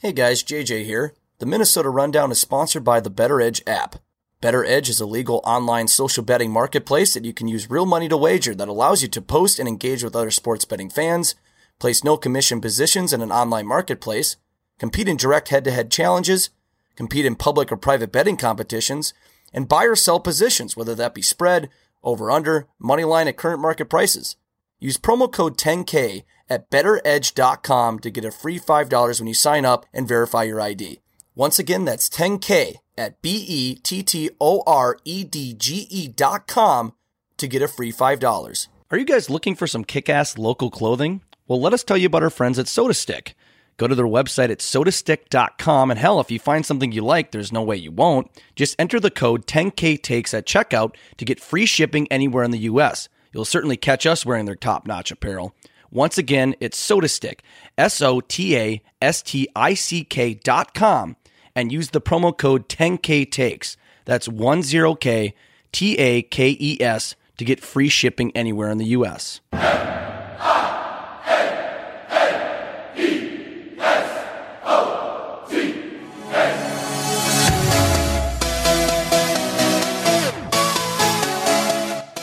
Hey guys, JJ here. The Minnesota Rundown is sponsored by the BettorEdge app. BettorEdge is a legal online social betting marketplace that you can use real money to wager that allows you to post and engage with other sports betting fans, place no commission positions in an online marketplace, compete in direct head to head challenges, compete in public or private betting competitions, and buy or sell positions, whether that be spread, over under, money line at current market prices. Use promo code 10K at bettoredge.com to get a free $5 when you sign up and verify your ID. Once again, that's 10K at B E T T O R E D G E dot com to get a free $5. Are you guys looking for some kick ass local clothing? Well, let us tell you about our friends at SotaStick. Go to their website at sotastick.com, and hell, if you find something you like, there's no way you won't. Just enter the code 10K Takes at checkout to get free shipping anywhere in the U.S. You'll certainly catch us wearing their top notch apparel. Once again, it's SotaStick, S O T A S T I C K dot com, and use the promo code 10K Takes. That's 10K T A K E S to get free shipping anywhere in the U.S.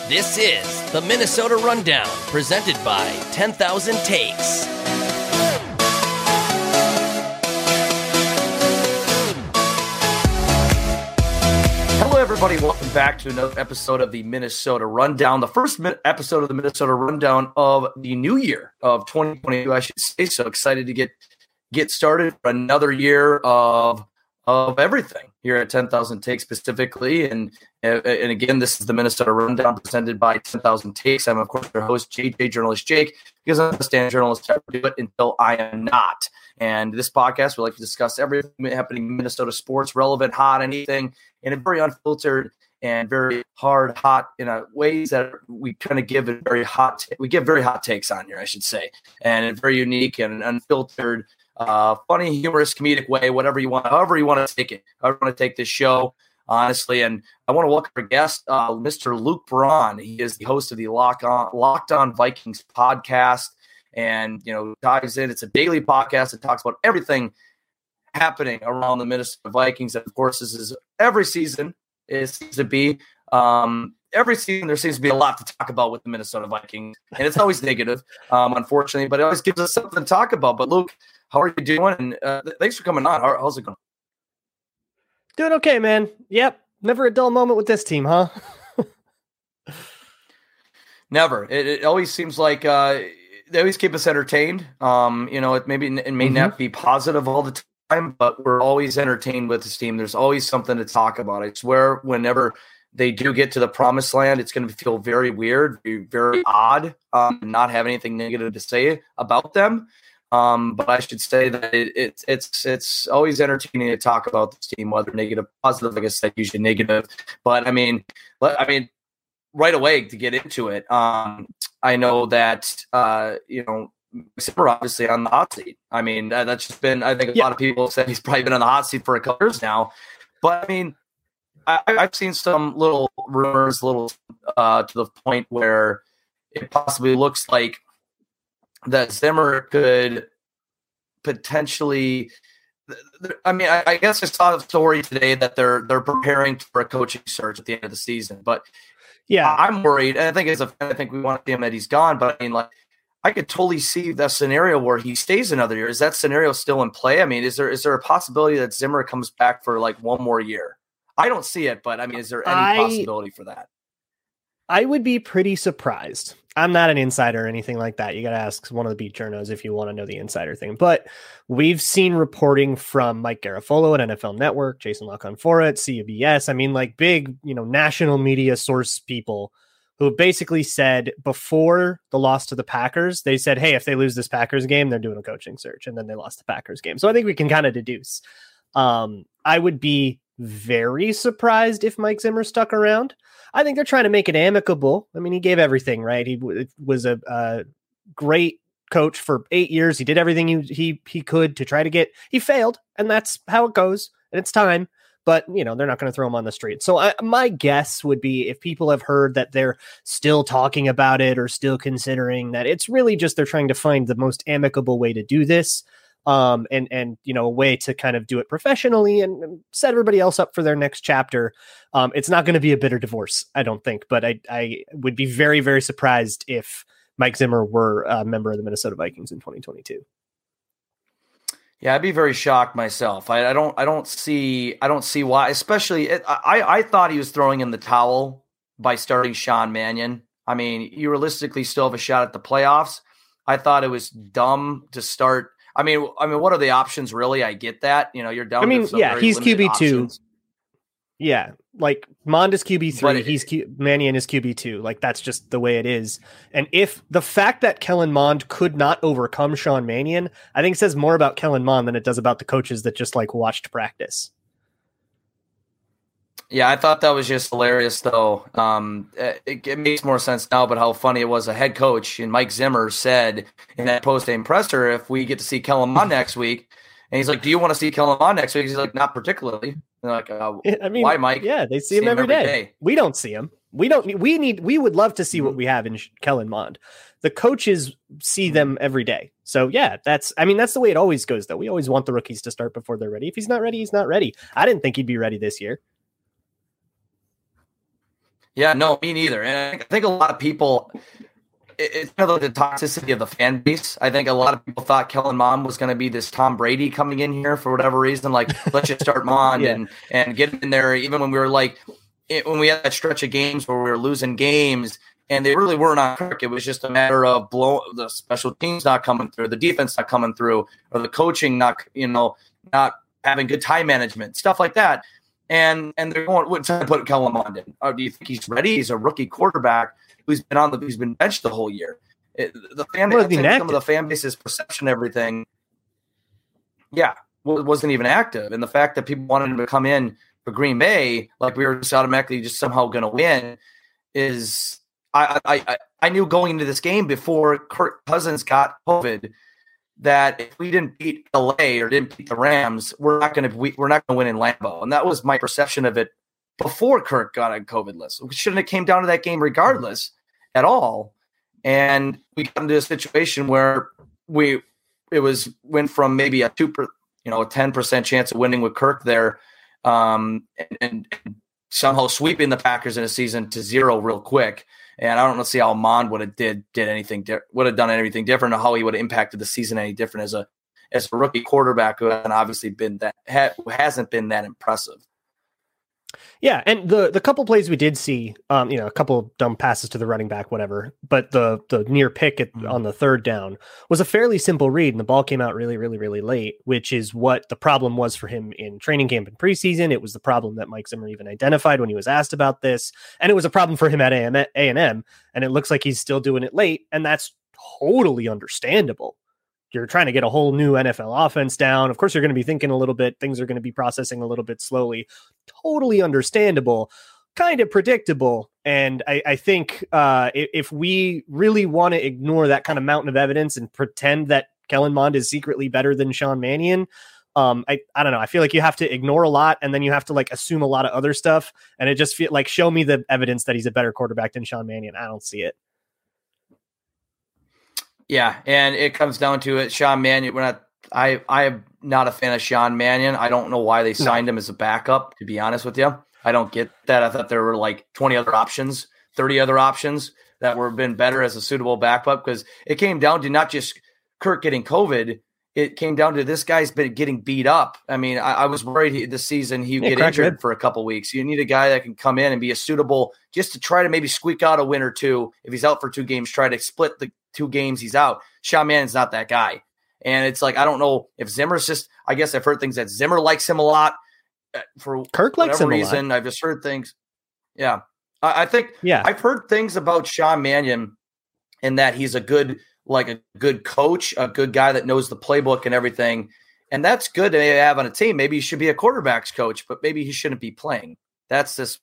This is the Minnesota Rundown, presented by 10,000 Takes. Hello, everybody. Welcome back to another episode of the Minnesota Rundown, the first episode of the Minnesota Rundown of the new year of 2022, I should say. So excited to get get started for another year of of everything here at 10,000 Takes specifically. And uh, uh, and again, this is the Minnesota Rundown presented by 10,000 Takes. I'm, of course, your host, JJ Journalist Jake, because I understand journalists never do it until I am not. And this podcast, we like to discuss everything happening in Minnesota sports, relevant, hot, anything, in a very unfiltered and very hard, hot in a ways that we kind of give it very hot. We give very hot takes on here, I should say, and very unique and unfiltered uh, funny, humorous, comedic way, whatever you want, however you want to take it. I want to take this show, honestly. And I want to welcome our guest, uh, Mr. Luke Braun. He is the host of the Lock On Locked On Vikings podcast, and you know dives in. It's a daily podcast that talks about everything happening around the Minnesota Vikings. And of course, this is every season. It seems to be um, every season there seems to be a lot to talk about with the Minnesota Vikings, and it's always negative, um, unfortunately, but it always gives us something to talk about. But Luke, how are you doing? And uh, thanks for coming on. How, how's it going? Doing okay, man. Yep. Never a dull moment with this team, huh? Never. It, it, always seems like uh, they always keep us entertained. Um, you know, it maybe it may mm-hmm. not be positive all the time, but we're always entertained with this team. There's always something to talk about. I swear, whenever they do get to the promised land, it's going to feel very weird, very odd, um, not have anything negative to say about them. Um, but I should say that it, it's it's it's always entertaining to talk about this team, whether negative, positive. Like I said, usually negative. But I mean, I mean, right away to get into it. Um, I know that uh, you know Zimmer obviously on the hot seat. I mean, that's just been. I think a yeah. lot of people said he's probably been on the hot seat for a couple years now. But I mean, I, have seen some little rumors, little uh, to the point where it possibly looks like that Zimmer could potentially. I mean, I, I guess I saw a story today that they're they're preparing for a coaching search at the end of the season. But yeah, I'm worried, and I think as a fan, I think we want him that he's gone. But I mean, like, I could totally see the scenario where he stays another year. Is that scenario still in play? I mean, is there is there a possibility that Zimmer comes back for like one more year? I don't see it, but I mean, is there any I, possibility for that? I would be pretty surprised. I'm not an insider or anything like that. You got to ask one of the beat journos if you want to know the insider thing. But we've seen reporting from Mike Garafolo at NFL Network, Jason La Canfora at CBS. I mean, like big, you know, national media source people who basically said before the loss to the Packers, they said, hey, if they lose this Packers game, they're doing a coaching search. And then they lost the Packers game. So I think we can kind of deduce. Um, I would be very surprised if Mike Zimmer stuck around. I think they're trying to make it amicable. I mean, he gave everything, right? He w- was a, a, great coach for eight years. He did everything he, he he could to try to get. He failed, and that's how it goes. And it's time. But you know they're not going to throw him on the street. So I, my guess would be if people have heard that they're still talking about it or still considering that it's really just they're trying to find the most amicable way to do this. Um, and and you know a way to kind of do it professionally and, and set everybody else up for their next chapter. Um, it's not going to be a bitter divorce, I don't think, but I I would be very very surprised if Mike Zimmer were a member of the Minnesota Vikings in 2022. Yeah, I'd be very shocked myself. I, I don't I don't see I don't see why. Especially it, I I thought he was throwing in the towel by starting Sean Mannion. I mean, you realistically still have a shot at the playoffs. I thought it was dumb to start I mean, I mean, what are the options really? I get that. You know, you're down. I mean, yeah, he's QB two. Yeah, like Mond is QB three. He's Q- Mannion is QB two. Like that's just the way it is. And if the fact that Kellen Mond could not overcome Sean Mannion, I think says more about Kellen Mond than it does about the coaches that just like watched practice. Yeah, I thought that was just hilarious, though. Um, it, it, makes more sense now, but how funny it was. A head coach and Mike Zimmer said in that post game presser, if we get to see Kellen Mond next week, and he's like, "Do you want to see Kellen Mond next week?" He's like, "Not particularly." like, uh, I mean, why, Mike? Yeah, they see, see him, every, every day. day. We don't see him. We don't. We need. We would love to see what mm-hmm. we have in Kellen Mond. The coaches see them every day. So yeah, that's. I mean, that's the way it always goes. Though we always want the rookies to start before they're ready. If he's not ready, he's not ready. I didn't think he'd be ready this year. Yeah, no, me neither. And I think a lot of people, it's kind of like the toxicity of the fan base. I think a lot of people thought Kellen Mond was going to be this Tom Brady coming in here for whatever reason. Like, let's just start Mond yeah. and and get in there. Even when we were like, it, when we had that stretch of games where we were losing games, and they really weren't on. It was just a matter of blow the special teams not coming through, the defense not coming through, or the coaching not, you know, not having good time management, stuff like that and and they're going what to put Kellen Mond in. Oh, do you think he's ready? He's a rookie quarterback who's been on the who's been benched the whole year. It, the fan base, some of the fan base's perception, everything, yeah, wasn't even active. And the fact that people wanted him to come in for Green Bay, like we were just automatically just somehow going to win, is I, I I I knew going into this game before Kirk Cousins got COVID that if we didn't beat LA or didn't beat the Rams, we're not going to we, we're not going to win in Lambeau, and that was my perception of it before Kirk got on COVID list. We shouldn't have came down to that game regardless at all, and we got into a situation where we it was went from maybe a two per, you know a ten percent chance of winning with Kirk there, um, and, and somehow sweeping the Packers in a season to zero real quick. And I don't see how Mond would have did did anything di- would have done anything different, or how he would have impacted the season any different as a as a rookie quarterback who hasn't obviously been that ha- hasn't been that impressive. Yeah, and the the couple plays we did see, um, you know, a couple of dumb passes to the running back, whatever. But the the near pick at, mm-hmm. on the third down was a fairly simple read, and the ball came out really, really, really late, which is what the problem was for him in training camp and preseason. It was the problem that Mike Zimmer even identified when he was asked about this, and it was a problem for him at A and M. And it looks like he's still doing it late, and that's totally understandable you're trying to get a whole new NFL offense down. Of course, you're going to be thinking a little bit, things are going to be processing a little bit slowly. Totally understandable, kind of predictable. And I, I think uh, if, we really want to ignore that kind of mountain of evidence and pretend that Kellen Mond is secretly better than Sean Mannion, um, I, I don't know. I feel like you have to ignore a lot and then you have to like assume a lot of other stuff. And it just feel like show me the evidence that he's a better quarterback than Sean Mannion. I don't see it. Yeah, and it comes down to it. Sean Mannion. We're not. I I am not a fan of Sean Mannion. I don't know why they signed no. him as a backup. To be honest with you, I don't get that. I thought there were like twenty other options, thirty other options that were been better as a suitable backup because it came down to not just Kirk getting COVID. It came down to this guy's been getting beat up. I mean, I, I was worried he, this season he would yeah, get injured for a couple weeks. You need a guy that can come in and be a suitable just to try to maybe squeak out a win or two. If he's out for two games, try to split the two games he's out. Sean Mannion's not that guy. And it's like I don't know if Zimmer's just. I guess I've heard things that Zimmer likes him a lot uh, for Kirk likes him reason. I've just heard things. Yeah, I, I, think. Yeah, I've heard things about Sean Mannion, in that he's a good, like a good coach, a good guy that knows the playbook and everything, and that's good to have on a team. Maybe he should be a quarterbacks coach, but maybe he shouldn't be playing. That's just.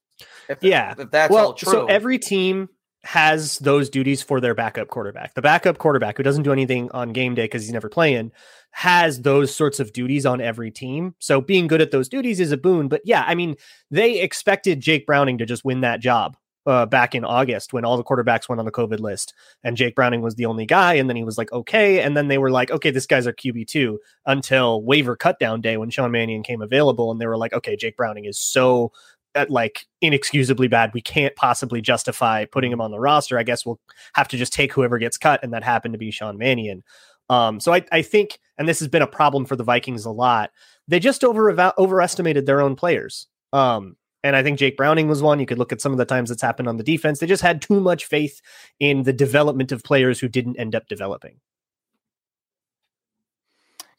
If, yeah, if that's well, all true. So every team has those duties for their backup quarterback. The backup quarterback who doesn't do anything on game day because he's never playing has those sorts of duties on every team. So being good at those duties is a boon. But yeah, I mean, they expected Jake Browning to just win that job uh, back in August when all the quarterbacks went on the COVID list and Jake Browning was the only guy. And then he was like, okay. And then they were like, okay, this guy's our QB2 until waiver cutdown day when Sean Mannion came available. And they were like, okay, Jake Browning is so uh, like inexcusably bad. We can't possibly justify putting him on the roster. I guess we'll have to just take whoever gets cut. And that happened to be Sean Mannion. Um, so I, I think, and this has been a problem for the Vikings a lot, they just over overestimated their own players. Um, and I think Jake Browning was one. You could look at some of the times that's happened on the defense. They just had too much faith in the development of players who didn't end up developing.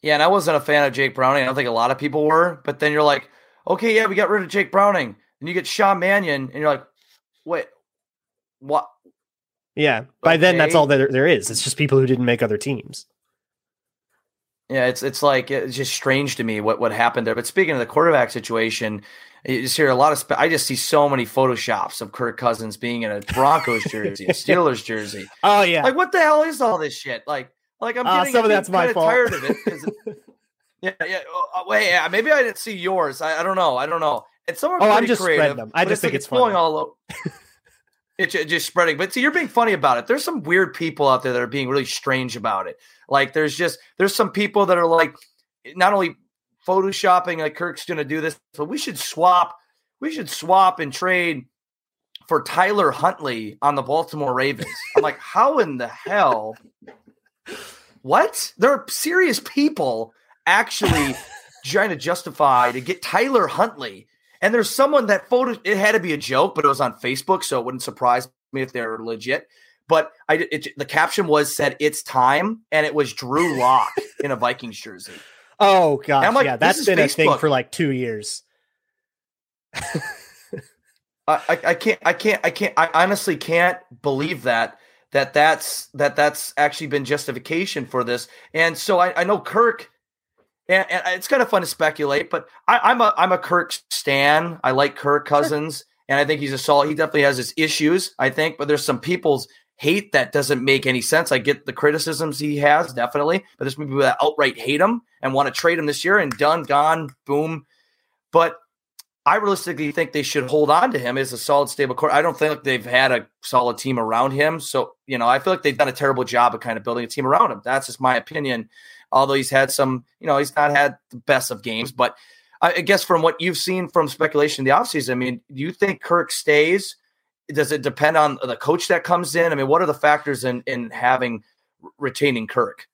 Yeah, and I wasn't a fan of Jake Browning. I don't think a lot of people were. But then you're like, okay, yeah, we got rid of Jake Browning. And you get Sean Mannion, and you're like, wait, what? Yeah. By okay. then, that's all there, there is. It's just people who didn't make other teams. Yeah, it's it's like it's just strange to me what what happened there. But speaking of the quarterback situation, you just hear a lot of. Spe- I just see so many photoshops of Kirk Cousins being in a Broncos jersey, a Steelers jersey. Oh yeah, like what the hell is all this shit? Like, like I'm uh, getting, some of that's my fault. Tired of it. yeah, yeah. Oh, wait, yeah. Maybe I didn't see yours. I, I don't know. I don't know. It's somewhere. Oh, I'm just creative, them. I just think it's, it's going all over. It's just spreading. But see, you're being funny about it. There's some weird people out there that are being really strange about it. Like there's just there's some people that are like not only photoshopping like Kirk's going to do this, but we should swap. We should swap and trade for Tyler Huntley on the Baltimore Ravens. I'm like, how in the hell? What? There are serious people actually trying to justify to get Tyler Huntley. And there's someone that photo it had to be a joke, but it was on Facebook, so it wouldn't surprise me if they're legit. But I, it, the caption was said it's time, and it was Drew Lock in a Vikings jersey. Oh god, like, yeah, that's been Facebook. a thing for like two years. I, I can't, I can't, I can't, I honestly can't believe that that that's that that's actually been justification for this. And so I, I know Kirk, and, and, it's kind of fun to speculate, but I, am a I'm a Kirk stan. I like Kirk Cousins, and I think he's a solid. He definitely has his issues, I think, but there's some people's hate that doesn't make any sense. I get the criticisms he has, definitely, but there's people that outright hate him and want to trade him this year and done, gone, boom. But I realistically think they should hold on to him as a solid, stable core. I don't think they've had a solid team around him. So, you know, I feel like they've done a terrible job of kind of building a team around him. That's just my opinion. Although he's had some, you know, he's not had the best of games. But I guess from what you've seen from speculation in the offseason, I mean, do you think Kirk stays? Does it depend on the coach that comes in? I mean, what are the factors in in having retaining Kirk?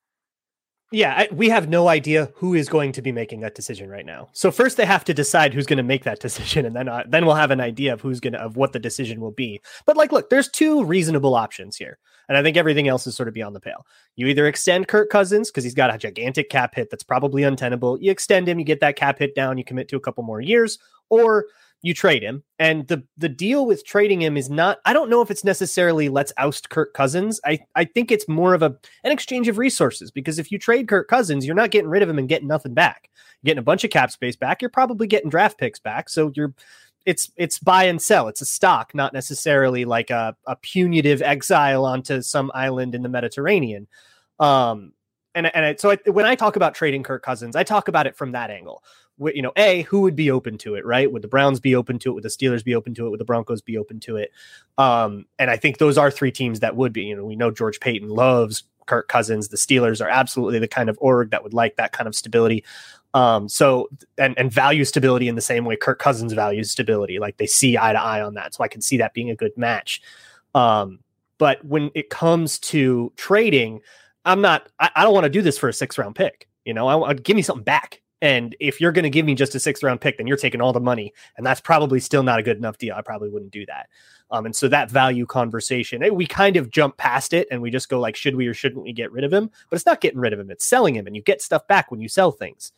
Yeah, I, we have no idea who is going to be making that decision right now. So first, they have to decide who's going to make that decision, and then uh, then we'll have an idea of who's going to of what the decision will be. But like, look, there's two reasonable options here, and I think everything else is sort of beyond the pale. You either extend Kirk Cousins because he's got a gigantic cap hit that's probably untenable. You extend him, you get that cap hit down, you commit to a couple more years, or you trade him. And the the deal with trading him is not I don't know if it's necessarily let's oust Kirk Cousins. I I think it's more of a an exchange of resources because if you trade Kirk Cousins, you're not getting rid of him and getting nothing back. You're getting a bunch of cap space back. You're probably getting draft picks back. So you're it's it's buy and sell. It's a stock, not necessarily like a, a punitive exile onto some island in the Mediterranean. Um, and and so I, when I talk about trading Kirk Cousins, I talk about it from that angle you know, a who would be open to it, right? Would the Browns be open to it? Would the Steelers be open to it? Would the Broncos be open to it? Um, and I think those are three teams that would be. You know, we know George Paton loves Kirk Cousins. The Steelers are absolutely the kind of org that would like that kind of stability. Um, so and and value stability in the same way Kirk Cousins values stability. Like they see eye to eye on that. So I can see that being a good match. Um, but when it comes to trading, I'm not. I, I don't want to do this for a six round pick. You know, I, I give me something back. And if you're going to give me just a sixth round pick, then you're taking all the money. And that's probably still not a good enough deal. I probably wouldn't do that. Um, and so that value conversation, we kind of jump past it and we just go like, should we or shouldn't we get rid of him? But it's not getting rid of him. It's selling him and you get stuff back when you sell things.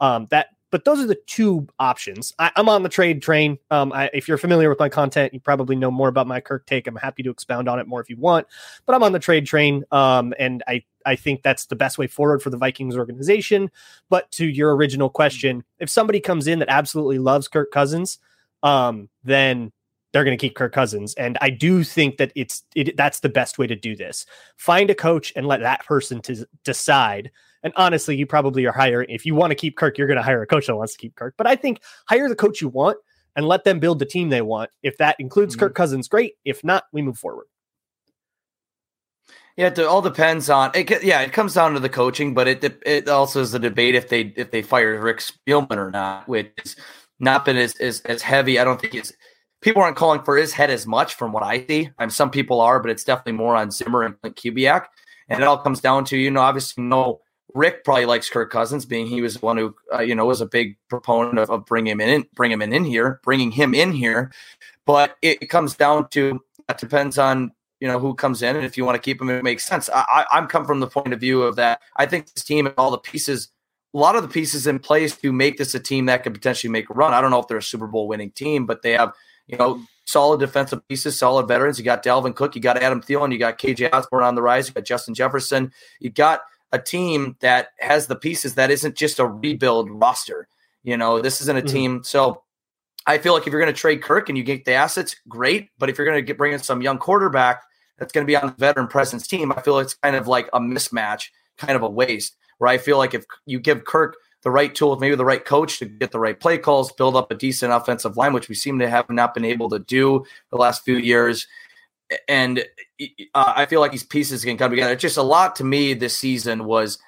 Um, that but those are the two options. I, am on the trade train. Um, I, if you're familiar with my content, you probably know more about my Kirk take. I'm happy to expound on it more if you want, but I'm on the trade train. Um, and I, I think that's the best way forward for the Vikings organization. But to your original question, if somebody comes in that absolutely loves Kirk Cousins, um, then they're going to keep Kirk Cousins. And I do think that it's it, that's the best way to do this. Find a coach and let that person to decide and honestly, you probably are hiring. If you want to keep Kirk, you're going to hire a coach that wants to keep Kirk. But I think hire the coach you want and let them build the team they want. If that includes mm-hmm. Kirk Cousins, great. If not, we move forward. Yeah, it all depends on it. Yeah, it comes down to the coaching, but it it also is a debate if they if they fire Rick Spielman or not, which has not been as as, as heavy. I don't think it's people aren't calling for his head as much from what I see. I mean, some people are, but it's definitely more on Zimmer and Kubiak. And it all comes down to you know obviously no Rick probably likes Kirk Cousins, being he was the one who uh, you know was a big proponent of, of bringing him in, bring him in, in here, bringing him in here. But it comes down to that depends on you know who comes in, and if you want to keep him, it makes sense. I, I, am come from the point of view of that. I think this team and all the pieces, a lot of the pieces in place to make this a team that could potentially make a run. I don't know if they're a Super Bowl winning team, but they have you know solid defensive pieces, solid veterans. You got Dalvin Cook, you got Adam Thielen, you got KJ Osborn on the rise, you got Justin Jefferson, you got a team that has the pieces that isn't just a rebuild roster. You know, this isn't a mm-hmm. team. So I feel like if you're going to trade Kirk and you get the assets, great. But if you're going to bring in some young quarterback that's going to be on the veteran presence team, I feel it's kind of like a mismatch, kind of a waste. Where I feel like if you give Kirk the right tools, maybe the right coach to get the right play calls, build up a decent offensive line, which we seem to have not been able to do the last few years. And uh, I feel like these pieces can come together. It's just a lot to me this season was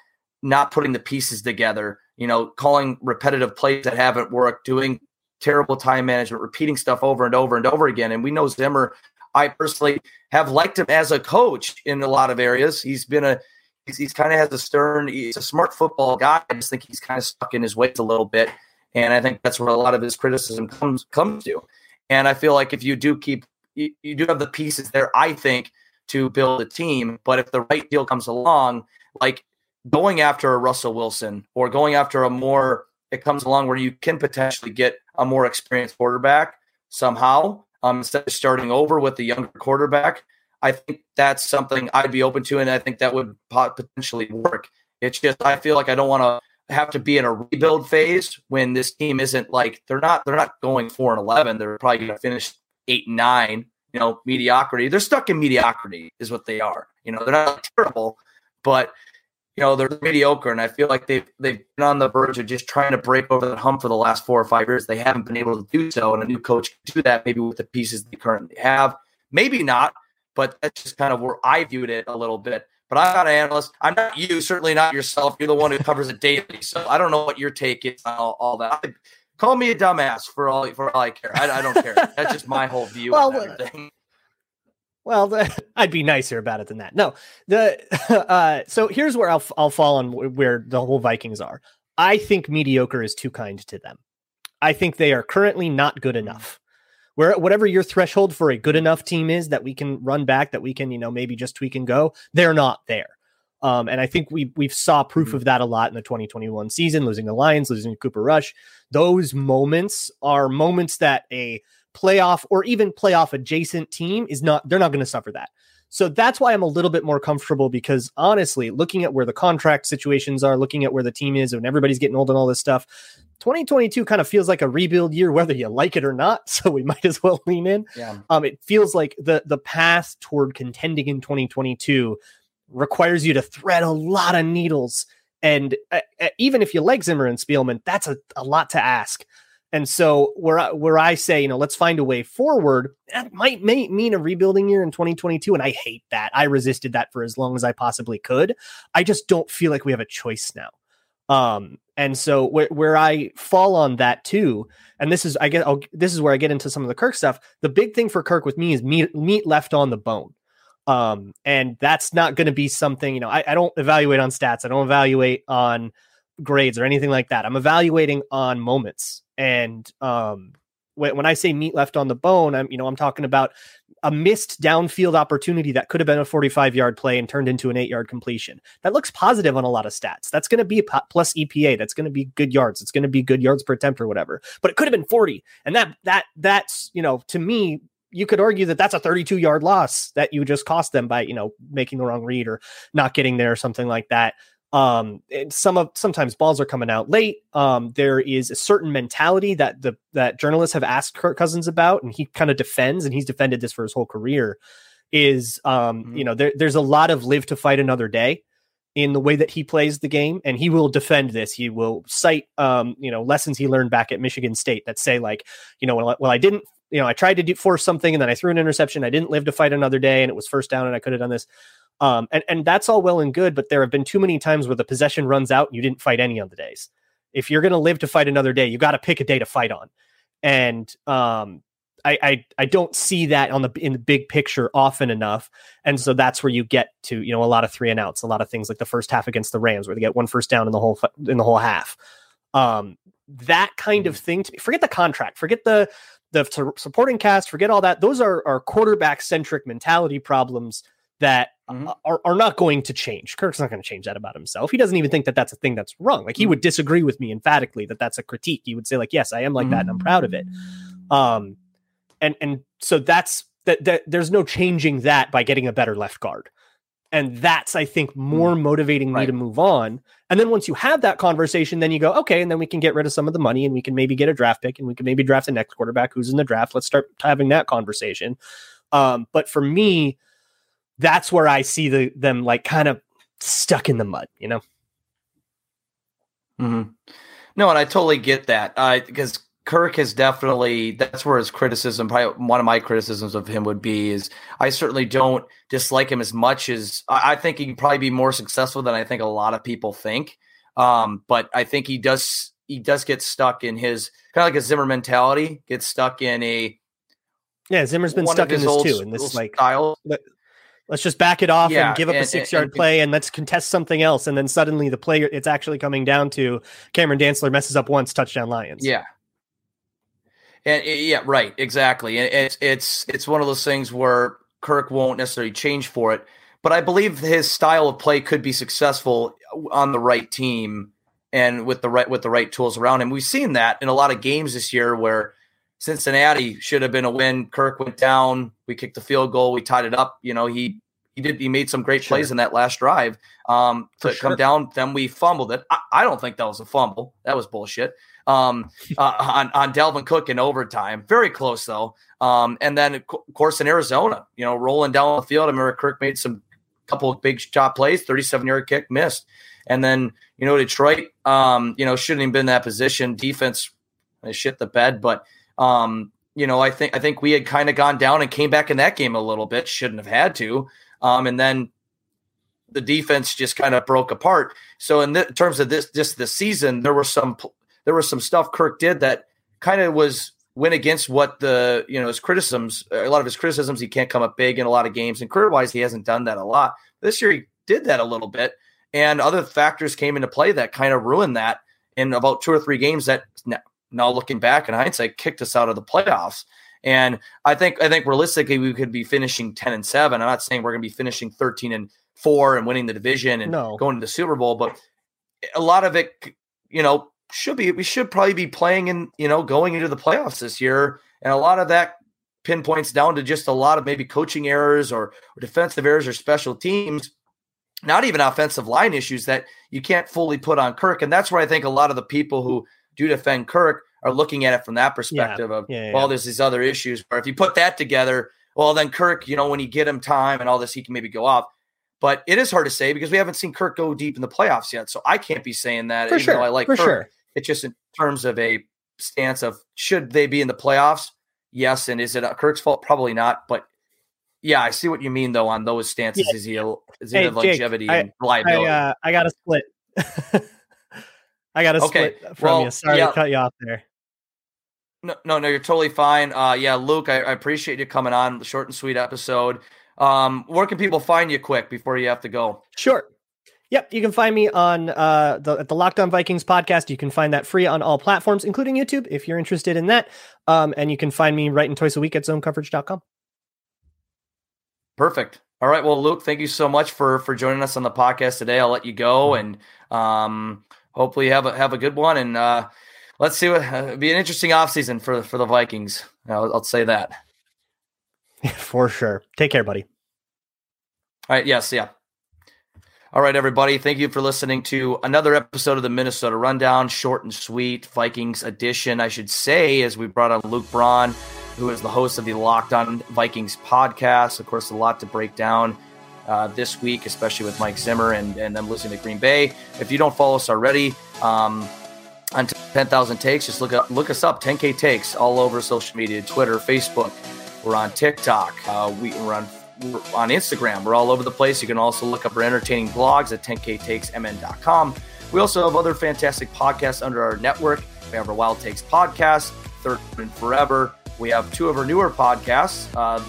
not putting the pieces together, you know, calling repetitive plays that haven't worked, doing terrible time management, repeating stuff over and over and over again. And we know Zimmer, I personally have liked him as a coach in a lot of areas. He's been a, he's, he's kind of has a stern, he's a smart football guy. I just think he's kind of stuck in his ways a little bit. And I think that's where a lot of his criticism comes comes to. And I feel like if you do keep you, you do have the pieces there, I think, to build a team. But if the right deal comes along, like going after a Russell Wilson or going after a more, it comes along where you can potentially get a more experienced quarterback somehow um, instead of starting over with the younger quarterback. I think that's something I'd be open to, and I think that would potentially work. It's just I feel like I don't want to have to be in a rebuild phase when this team isn't like they're not they're not going four and eleven. They're probably going to finish eight and nine, you know, mediocrity. They're stuck in mediocrity, is what they are. You know, they're not terrible, but you know they're mediocre, and I feel like they've they've been on the verge of just trying to break over the hump for the last four or five years. They haven't been able to do so, and a new coach can do that maybe with the pieces they currently have, maybe not. But that's just kind of where I viewed it a little bit. But I'm not an analyst. I'm not you. Certainly not yourself. You're the one who covers it daily. So I don't know what your take is on all, all that. I, Call me a dumbass for all for all I care. I, I don't care. That's just my whole view well, on everything. Well, I'd be nicer about it than that. No, the uh, so here's where I'll I'll fall on where the whole Vikings are. I think mediocre is too kind to them. I think they are currently not good enough. Where whatever your threshold for a good enough team is that we can run back, that we can you know maybe just tweak and go, they're not there. Um, and I think we we've saw proof mm-hmm. of that a lot in the 2021 season, losing the Lions, losing Cooper Rush. Those moments are moments that a playoff or even playoff adjacent team is not they're not going to suffer that. So that's why I'm a little bit more comfortable because honestly, looking at where the contract situations are, looking at where the team is, and everybody's getting old and all this stuff, 2022 kind of feels like a rebuild year, whether you like it or not. So we might as well lean in. Yeah. Um, it feels like the the path toward contending in 2022 requires you to thread a lot of needles. And uh, uh, even if you like Zimmer and Spielman, that's a, a lot to ask. And so where I, where I say, you know, let's find a way forward, that might may, mean a rebuilding year in 2022. And I hate that. I resisted that for as long as I possibly could. I just don't feel like we have a choice now. Um, and so where, where I fall on that too, and this is I get this is where I get into some of the Kirk stuff. The big thing for Kirk with me is meat meat left on the bone. Um, and that's not going to be something, you know, I, I don't evaluate on stats. I don't evaluate on grades or anything like that. I'm evaluating on moments. And um, when, when I say meat left on the bone, I'm, you know, I'm talking about a missed downfield opportunity that could have been a 45 yard play and turned into an eight yard completion. That looks positive on a lot of stats. That's going to be plus EPA. That's going to be good yards. It's going to be good yards per attempt or whatever. But it could have been 40. And that that that's you know to me you could argue that that's a 32 yard loss that you just cost them by you know making the wrong read or not getting there or something like that um some of sometimes balls are coming out late um there is a certain mentality that the that journalists have asked Kirk Cousins about and he kind of defends and he's defended this for his whole career is um mm-hmm. you know there, there's a lot of live to fight another day in the way that he plays the game, and he will defend this. He will cite, um, you know, lessons he learned back at Michigan State that say, like, you know, well, well I didn't, you know, I tried to do, force something and then I threw an interception. I didn't live to fight another day, and it was first down, and I could have done this. Um, and and that's all well and good, but there have been too many times where the possession runs out and you didn't fight any of the days. If you're going to live to fight another day, you got to pick a day to fight on. And um, I, I I don't see that on the in the big picture often enough, and so that's where you get to you know a lot of three and outs, a lot of things like the first half against the Rams where they get one first down in the whole in the whole half. Um, that kind of mm-hmm. thing. To, me. forget the contract, forget the the supporting cast, forget all that. Those are are quarterback centric mentality problems that mm-hmm. are, are not going to change. Kirk's not going to change that about himself. He doesn't even think that that's a thing that's wrong. Like he mm-hmm. would disagree with me emphatically that that's a critique. He would say like, yes, I am like mm-hmm. that and I'm proud of it. Um, and and so that's that, that there's no changing that by getting a better left guard and that's i think more mm. motivating right. me to move on and then once you have that conversation then you go okay and then we can get rid of some of the money and we can maybe get a draft pick and we can maybe draft the next quarterback who's in the draft let's start having that conversation um, but for me that's where i see the them like kind of stuck in the mud you know mm-hmm. no and i totally get that because Kirk has definitely that's where his criticism, probably one of my criticisms of him would be is I certainly don't dislike him as much as I, think he can probably be more successful than I think a lot of people think. Um, but I think he does he does get stuck in his kind of like a Zimmer mentality, gets stuck in a yeah. Zimmer's been stuck in this too, in this like style. Let's just back it off yeah, and give up and, a six yard play and let's contest something else. And then suddenly the player, it's actually coming down to Cameron Dantzler messes up once, touchdown Lions. Yeah. And yeah, right, exactly. And it's it's it's one of those things where Kirk won't necessarily change for it, but I believe his style of play could be successful on the right team and with the right with the right tools around him. We've seen that in a lot of games this year where Cincinnati should have been a win. Kirk went down. We kicked the field goal. We tied it up. You know, he he did he made some great sure. plays in that last drive um, to sure. come down. Then we fumbled it. I, I, don't think that was a fumble. That was bullshit um, uh, on on Dalvin Cook in overtime. Very close though. Um, and then of course in Arizona, you know, rolling down the field, I remember Kirk made some couple of big shot plays, 37 yard kick missed, and then you know Detroit, um, you know, shouldn't have been in that position. Defense shit the bed, but um, you know, I think I think we had kind of gone down and came back in that game a little bit. Shouldn't have had to. Um, and then the defense just kind of broke apart. So in terms of this, just this season, there were some there was some stuff Kirk did that kind of was went against what the you know his criticisms a lot of his criticisms he can't come up big in a lot of games and career wise he hasn't done that a lot. This year he did that a little bit and other factors came into play that kind of ruined that in about two or three games that now looking back in hindsight kicked us out of the playoffs. And i think i think realistically we could be finishing 10 and 7 i'm not saying we're going to be finishing 13 and 4 and winning the division and no. going to the super bowl but a lot of it you know should be we should probably be playing in you know going into the playoffs this year and a lot of that pinpoints down to just a lot of maybe coaching errors or, or defensive errors or special teams not even offensive line issues that you can't fully put on Kirk and that's where I think a lot of the people who do defend Kirk are looking at it from that perspective yeah. of yeah, yeah, well there's these other issues where if you put that together well then Kirk you know when you get him time and all this he can maybe go off but it is hard to say because we haven't seen Kirk go deep in the playoffs yet so I can't be saying that For even sure. though I like For Kirk. Sure it's just in terms of a stance of should they be in the playoffs? Yes. And is it Kirk's fault? Probably not. But yeah, I see what you mean though on those stances. Yeah. Is he is he hey, longevity Jake, and reliability? I, uh, I got a split. I got a okay. split from well, you. Sorry yeah. to cut you off there. No, no, no, you're totally fine. Uh, yeah, Luke, I, I appreciate you coming on the short and sweet episode. Um, where can people find you quick before you have to go? Sure. Yep, you can find me on uh, the at the Locked On Vikings podcast. You can find that free on all platforms, including YouTube, if you're interested in that. Um, and you can find me writing twice a week at zonecoverage.com. Perfect. All right. Well, Luke, thank you so much for for joining us on the podcast today. I'll let you go, and um, hopefully have a have a good one. And uh, let's see what uh, be an interesting offseason for for the Vikings. I'll, I'll say that for sure. Take care, buddy. All right. Yes. Yeah. All right, everybody. Thank you for listening to another episode of the Minnesota Rundown, short and sweet Vikings edition, I should say, as we brought on Luke Braun, who is the host of the Locked On Vikings podcast. Of course, a lot to break down uh, this week, especially with Mike Zimmer and, and them losing to Green Bay. If you don't follow us already, um, on 10,000 takes, just look up, look us up, 10K takes all over social media, Twitter, Facebook. We're on TikTok. Uh, we, we're on we're on Instagram. We're all over the place. You can also look up our entertaining blogs at 10ktakesmn.com. We also have other fantastic podcasts under our network. We have our Wild Takes podcast, Third and Forever. We have two of our newer podcasts uh,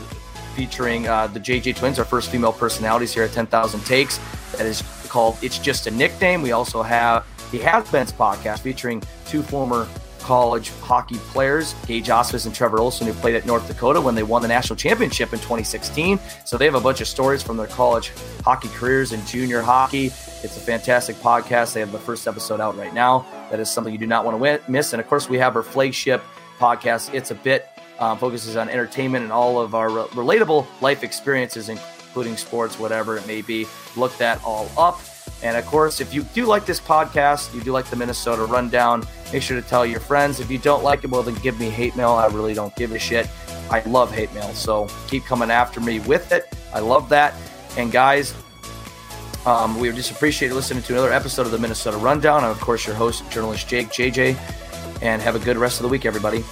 featuring uh, the JJ Twins, our first female personalities here at 10,000 Takes. That is called It's Just a Nickname. We also have the Has Beens podcast featuring two former college hockey players, Gage Ausmus and Trevor Olson, who played at North Dakota when they won the national championship in 2016. So they have a bunch of stories from their college hockey careers and junior hockey. It's a fantastic podcast. They have the first episode out right now. That is something you do not want to miss. And of course, we have our flagship podcast, It's a Bit, um, focuses on entertainment and all of our re- relatable life experiences, including sports, whatever it may be. Look that all up. And of course, if you do like this podcast, you do like the Minnesota Rundown, make sure to tell your friends. If you don't like it, well, then give me hate mail. I really don't give a shit. I love hate mail. So keep coming after me with it. I love that. And guys, um, we just appreciate listening to another episode of the Minnesota Rundown. And of course, your host, journalist Jake JJ. And have a good rest of the week, everybody.